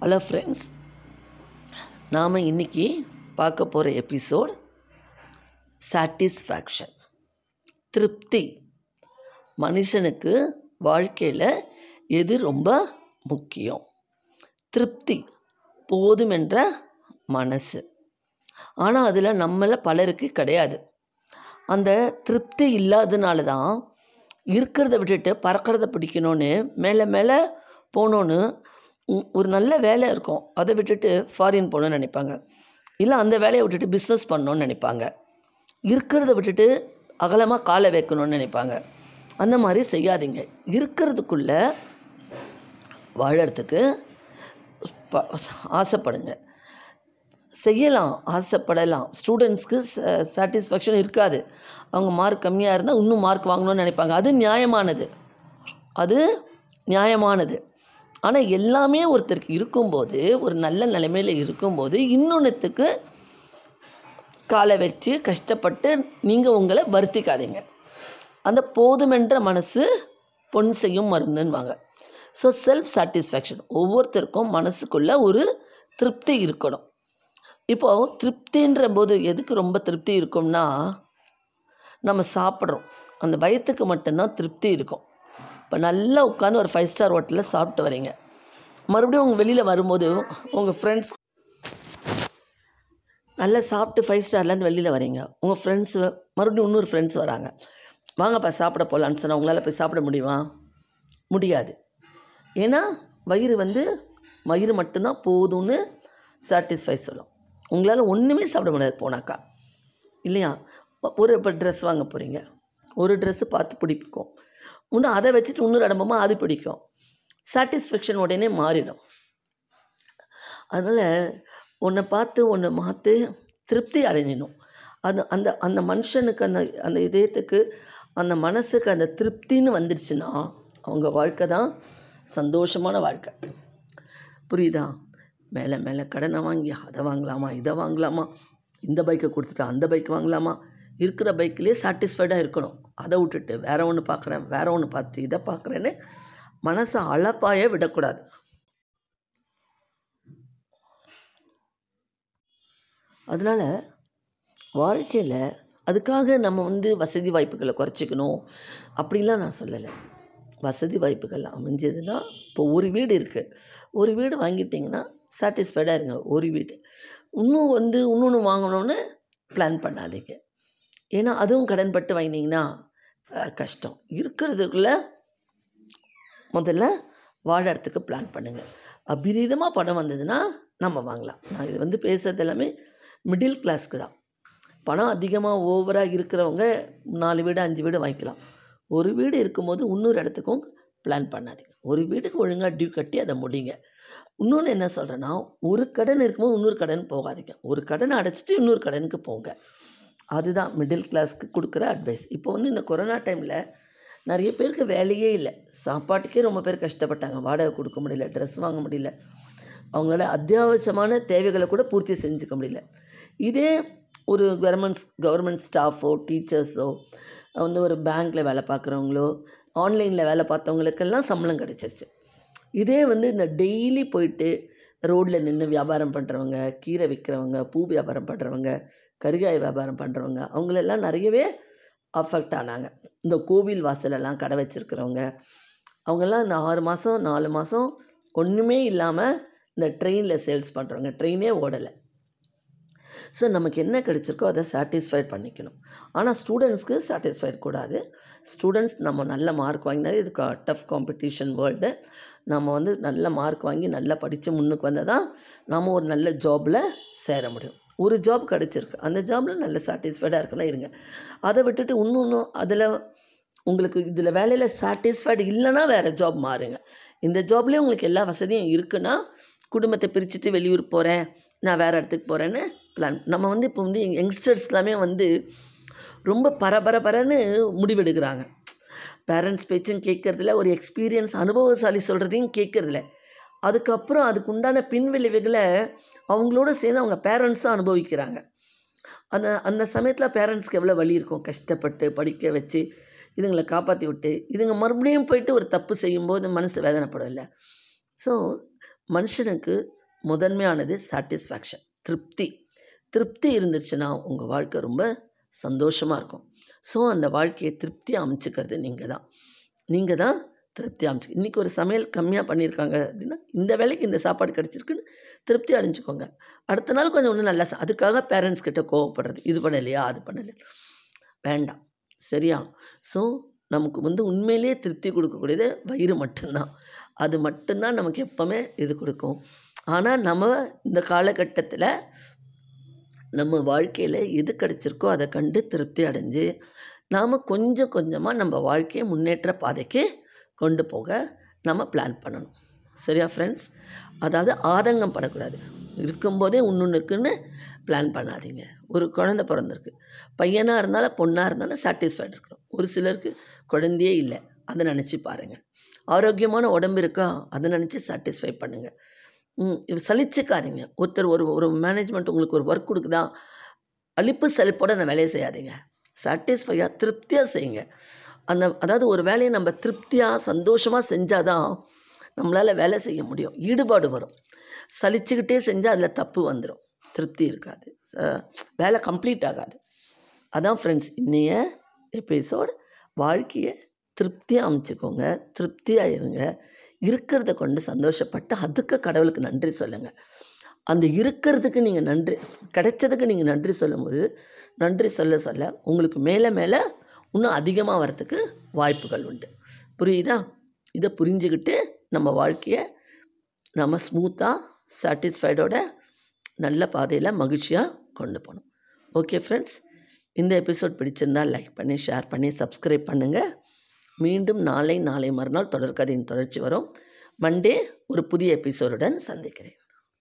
Hello friends நாம் இன்றைக்கி பார்க்க போகிற எபிசோட் சாட்டிஸ்ஃபேக்ஷன் திருப்தி. மனுஷனுக்கு வாழ்க்கையில் எது ரொம்ப முக்கியம்? திருப்தி போதுமென்ற மனசு. ஆனால் அதில் நம்மள பலருக்கு கிடையாது. அந்த திருப்தி இல்லாதனால தான் இருக்கிறத விட்டுட்டு பறக்கிறத பிடிக்கணும்னு மேலே மேலே போகணுன்னு ஒரு நல்ல வேலை இருக்கும். அதை விட்டுட்டு ஃபாரின் போகணுன்னு நினைப்பாங்க. இல்லை அந்த வேலையை விட்டுட்டு பிஸ்னஸ் பண்ணணும்னு நினைப்பாங்க. இருக்கிறத விட்டுட்டு அகலமாக காலை வைக்கணும்னு நினைப்பாங்க. அந்த மாதிரி செய்யாதீங்க. இருக்கிறதுக்குள்ளே வாழறதுக்கு ப- ஆசைப்படுங்க. செய்யலாம் ஆசைப்படலாம். ஸ்டூடெண்ட்ஸ்க்கு சாட்டிஸ்ஃபேக்ஷன் இருக்காது. அவங்க மார்க் கம்மியாக இருந்தால் இன்னும் மார்க் வாங்கணும்னு நினைப்பாங்க. அது நியாயமானது. அது நியாயமானது. ஆனால் எல்லாமே ஒருத்தருக்கு இருக்கும்போது ஒரு நல்ல நிலைமையில் இருக்கும்போது இன்னொன்றுத்துக்கு காலை வச்சு கஷ்டப்பட்டு நீங்கள் உங்களை வருத்திக்காதீங்க. அந்த போதுமென்ற மனசு பொன் செய்யும் மருந்துன்னுவாங்க. ஸோ செல்ஃப் சாட்டிஸ்ஃபேக்ஷன் ஒவ்வொருத்தருக்கும் மனசுக்குள்ளே ஒரு திருப்தி இருக்கணும். இப்போது திருப்தின்ற போது எதுக்கு ரொம்ப திருப்தி இருக்கும்னா நம்ம சாப்பிட்றோம். அந்த பயத்துக்கு மட்டும்தான் திருப்தி இருக்கும். இப்போ நல்லா உட்காந்து ஒரு ஃபைவ் ஸ்டார் ஹோட்டலில் சாப்பிட்டு வரீங்க. மறுபடியும் உங்கள் வெளியில் வரும்போது உங்கள் ஃப்ரெண்ட்ஸ் நல்லா சாப்பிட்டு ஃபைவ் ஸ்டார்லேருந்து வெளியில் வரீங்க. உங்கள் ஃப்ரெண்ட்ஸு மறுபடியும் இன்னொரு ஃப்ரெண்ட்ஸ் வராங்க. வாங்கப்பா சாப்பிட போகலான்னு சொன்னால் உங்களால் போய் சாப்பிட முடியுமா? முடியாது. ஏன்னா வயிறு வந்து வயிறு மட்டும்தான் போதும்னு சாட்டிஸ்ஃபை சொல்லும். உங்களால் ஒன்றுமே சாப்பிட முடியாது போனாக்கா. இல்லையா? ஒரு இப்போ ட்ரெஸ் வாங்க போகிறீங்க ஒரு ட்ரெஸ்ஸு பார்த்து பிடிக்கும் இன்னும் அதை வச்சுட்டு இன்னொரு இடம்பமாக அது பிடிக்கும். சாட்டிஸ்ஃபேக்ஷன் உடனே மாறிடும். அதனால் உன்னை பார்த்து ஒன்று மாற்று திருப்தி அடைஞ்சிடணும் அது அந்த அந்த மனுஷனுக்கு அந்த அந்த இதயத்துக்கு அந்த மனசுக்கு அந்த திருப்தின்னு வந்துடுச்சுன்னா அவங்க வாழ்க்கை தான் சந்தோஷமான வாழ்க்கை. புரியுதா? மேலே மேலே கடனை வாங்கி அதை வாங்கலாமா இதை வாங்கலாமா? இந்த பைக்கை கொடுத்துட்டு அந்த பைக் வாங்கலாமா? இருக்கிற பைக்லேயே சாட்டிஸ்ஃபைடாக இருக்கணும். அதை விட்டுட்டு வேற ஒன்று பார்க்குறேன் வேற ஒன்று பார்த்து இதை பார்க்குறேன்னு மனசை அளப்பாய விடக்கூடாது. அதனால் வாழ்க்கையில் அதுக்காக நம்ம வந்து வசதி வாய்ப்புகளை குறைச்சிக்கணும். அப்படிலாம் நான் சொல்லலை. வசதி வாய்ப்புகள் அமைஞ்சதுன்னா இப்போ ஒரு வீடு இருக்குது ஒரு வீடு வாங்கிட்டிங்கன்னா சாட்டிஸ்ஃபைடாக இருங்க. ஒரு வீடு. இன்னும் வந்து இன்னொன்று வாங்கணும்னு பிளான் பண்ணாதீங்க. ஏன்னா அதுவும் கடன் பட்டு வாங்கினீங்கன்னா கஷ்டம். இருக்கிறதுக்குள்ள முதல்ல வாழறதுக்கு பிளான் பண்ணுங்கள் அபிரீதமாக பணம் வந்ததுன்னா நம்ம வாங்கலாம். நான் இது வந்து பேசுகிறது எல்லாமே மிடில் கிளாஸ்க்கு தான். பணம் அதிகமாக ஓவராக இருக்கிறவங்க நாலு வீடு அஞ்சு வீடு வாங்கிக்கலாம். ஒரு வீடு இருக்கும்போது இன்னொரு இடத்துக்கும் பிளான் பண்ணாதீங்க. ஒரு வீட்டுக்கு ஒழுங்காக டியூ கட்டி அதை முடிங்க. இன்னொன்று என்ன சொல்கிறேன்னா ஒரு கடன் இருக்கும்போது இன்னொரு கடன் போகாதீங்க. ஒரு கடனை அடைச்சிட்டு இன்னொரு கடனுக்கு போங்க. அதுதான் மிடில் கிளாஸ்க்கு கொடுக்குற அட்வைஸ் இப்போ வந்து இந்த கொரோனா டைமில் நிறைய பேருக்கு வேலையே இல்லை. சாப்பாட்டுக்கே ரொம்ப பேர் கஷ்டப்பட்டாங்க. வாடகை கொடுக்க முடியல ட்ரெஸ் வாங்க முடியல. அவங்களால அத்தியாவசியமான தேவைகளை கூட பூர்த்தி செஞ்சுக்க முடியல. இதே ஒரு கவர்மெண்ட் கவர்மெண்ட் ஸ்டாஃபோ டீச்சர்ஸோ வந்து ஒரு பேங்க்கில் வேலை பார்க்குறவங்களோ ஆன்லைனில் வேலை பார்த்தவங்களுக்கெல்லாம் சம்பளம் கிடச்சிருச்சு. இதே வந்து இந்த டெய்லி போயிட்டு ரோட்டில் நின்று வியாபாரம் பண்ணுறவங்க கீரை விற்கிறவங்க பூ வியாபாரம் பண்ணுறவங்க கருகாய் வியாபாரம் பண்ணுறவங்க அவங்களெல்லாம் நிறையவே அஃபெக்ட் ஆனாங்க. இந்த கோவில் வாசலெல்லாம் கடை வச்சுருக்கிறவங்க அவங்கெல்லாம் இந்த ஆறு மாதம் நாலு மாதம் ஒன்றுமே இல்லாமல் இந்த ட்ரெயினில் சேல்ஸ் பண்ணுறவங்க ட்ரெயினே ஓடலை. ஸோ நமக்கு என்ன கிடைச்சிருக்கோ அதை சாட்டிஸ்ஃபைட் பண்ணிக்கணும். ஆனால் ஸ்டூடெண்ட்ஸ்க்கு சாட்டிஸ்ஃபைட் கூடாது. ஸ்டூடெண்ட்ஸ் நம்ம நல்ல மார்க் வாங்கினா இது டஃப் காம்படிஷன் வேர்ல்டு நம்ம வந்து நல்ல மார்க் வாங்கி நல்லா படித்து முன்னுக்கு வந்தால் தான் நம்ம ஒரு நல்ல ஜாபில் சேர முடியும். ஒரு ஜாப் கிடச்சிருக்கு. அந்த ஜாபில் நல்ல சாட்டிஸ்ஃபைடாக இருக்கலாம் இருங்க. அதை விட்டுட்டு இன்னொன்று அதில் உங்களுக்கு இதில் வேலையில் சாட்டிஸ்ஃபைடு இல்லைன்னா வேறு ஜாப் மாறுங்க. இந்த ஜாப்லேயே உங்களுக்கு எல்லா வசதியும் இருக்குன்னா குடும்பத்தை பிரிச்சுட்டு வெளியூர் போகிறேன் நான் வேறு இடத்துக்கு போகிறேன்னு பிளான் நம்ம வந்து இப்போ வந்து யங்ஸ்டர்ஸ் எல்லாமே வந்து ரொம்ப பரபரபரன்னு முடிவெடுக்கிறாங்க. பேரண்ட்ஸ் பேச்சும் கேட்குறதில்ல ஒரு எக்ஸ்பீரியன்ஸ் அனுபவசாலி சொல்கிறதையும் கேட்குறதில்ல. அதுக்கப்புறம் அதுக்கு உண்டான பின்விளைவுகளை அவங்களோட சேர்ந்து அவங்க பேரண்ட்ஸும் அனுபவிக்கிறாங்க. அந்த அந்த சமயத்தில் பேரண்ட்ஸ்க்கு எவ்வளோ வலி இருக்கும்? கஷ்டப்பட்டு படிக்க வச்சு இதுங்களை காப்பாற்றி விட்டு இதுங்க மறுபடியும் போயிட்டு ஒரு தப்பு செய்யும்போது மனசு வேதனைப்படும் இல்லை? ஸோ மனுஷனுக்கு முதன்மையானது சாட்டிஸ்ஃபேக்ஷன் திருப்தி. திருப்தி இருந்துச்சுன்னா உங்கள் வாழ்க்கை ரொம்ப சந்தோஷமாக இருக்கும். ஸோ அந்த வாழ்க்கையை திருப்தியாக அமைச்சிக்கிறது நீங்கள் தான் நீங்கள் தான் திருப்தி அமைச்சு இன்றைக்கி ஒரு சமையல் கம்மியாக பண்ணியிருக்காங்க அப்படின்னா இந்த வேலைக்கு இந்த சாப்பாடு கிடச்சிருக்குன்னு திருப்தி அடைஞ்சிக்கோங்க. அடுத்த நாள் கொஞ்சம் ஒன்றும் நல்லா அதுக்காக பேரண்ட்ஸ் கிட்ட கோவப்படுறது. இது பண்ணலையா அது பண்ணலையா? வேண்டாம். சரியா? ஸோ நமக்கு வந்து உண்மையிலேயே திருப்தி கொடுக்கக்கூடியது வயிறு மட்டும்தான். அது மட்டும்தான் நமக்கு எப்போவுமே இது கொடுக்கும். ஆனால் நம்ம இந்த காலகட்டத்தில் நம்ம வாழ்க்கையில் எது கிடச்சிருக்கோ அதை கண்டு திருப்தி அடைஞ்சு நாம் கொஞ்சம் கொஞ்சமாக நம்ம வாழ்க்கையை முன்னேற்ற பாதைக்கு கொண்டு போக நம்ம பிளான் பண்ணணும். சரியா ஃப்ரெண்ட்ஸ் அதாவது ஆதங்கம் படக்கூடாது. இருக்கும்போதே ஒன்றுக்குன்னு பிளான் பண்ணாதீங்க. ஒரு குழந்த பிறந்திருக்கு. பையனாக இருந்தாலும் பொண்ணாக இருந்தாலும் சாட்டிஸ்ஃபைட் இருக்கணும். ஒரு சிலருக்கு குழந்தையே இல்லை. அதை நினச்சி பாருங்கள் ஆரோக்கியமான உடம்பு இருக்கா? அதை நினச்சி சாட்டிஸ்ஃபை பண்ணுங்கள் ம், சலிச்சுக்காதீங்க. ஒருத்தர் ஒரு ஒரு மேனேஜ்மெண்ட் உங்களுக்கு ஒரு ஒர்க் கொடுக்குதா? அழிப்பு சலிப்போடு அந்த வேலையை செய்யாதீங்க. சாட்டிஸ்ஃபையாக திருப்தியாக செய்யுங்க. அந்த அதாவது ஒரு வேலையை நம்ம திருப்தியாக சந்தோஷமாக செஞ்சால் தான் நம்மளால் வேலை செய்ய முடியும். ஈடுபாடு வரும். சலிச்சுக்கிட்டே செஞ்சால் அதில் தப்பு வந்துடும் திருப்தி இருக்காது. வேலை கம்ப்ளீட் ஆகாது. அதான் ஃப்ரெண்ட்ஸ் இன்றைய எபிசோடு வாழ்க்கையை திருப்தியாக அமைச்சுக்கோங்க. திருப்தியாக இருங்க. இருக்கிறத கொண்டு சந்தோஷப்பட்டு அதுக்கு கடவுளுக்கு நன்றி சொல்லுங்கள் அந்த இருக்கிறதுக்கு நீங்கள் நன்றி கிடைச்சதுக்கு நீங்கள் நன்றி சொல்லும்போது நன்றி சொல்ல சொல்ல உங்களுக்கு மேலே மேலே இன்னும் அதிகமாக வரத்துக்கு வாய்ப்புகள் உண்டு. புரியுதா? இதை புரிஞ்சுக்கிட்டு நம்ம வாழ்க்கையை நம்ம ஸ்மூத்தாக சாட்டிஸ்ஃபைடோட நல்ல பாதையில் மகிழ்ச்சியாக கொண்டு போகணும் ஓகே ஃப்ரெண்ட்ஸ் இந்த எபிசோட் பிடிச்சிருந்தால் லைக் பண்ணி ஷேர் பண்ணி சப்ஸ்கிரைப் பண்ணுங்கள் மீண்டும் நாளை நாளை மறுநாள் தொடர்கதையின் தொடர்ச்சி வரும். மண்டே ஒரு புதிய எபிசோடுடன் சந்திக்கிறேன்.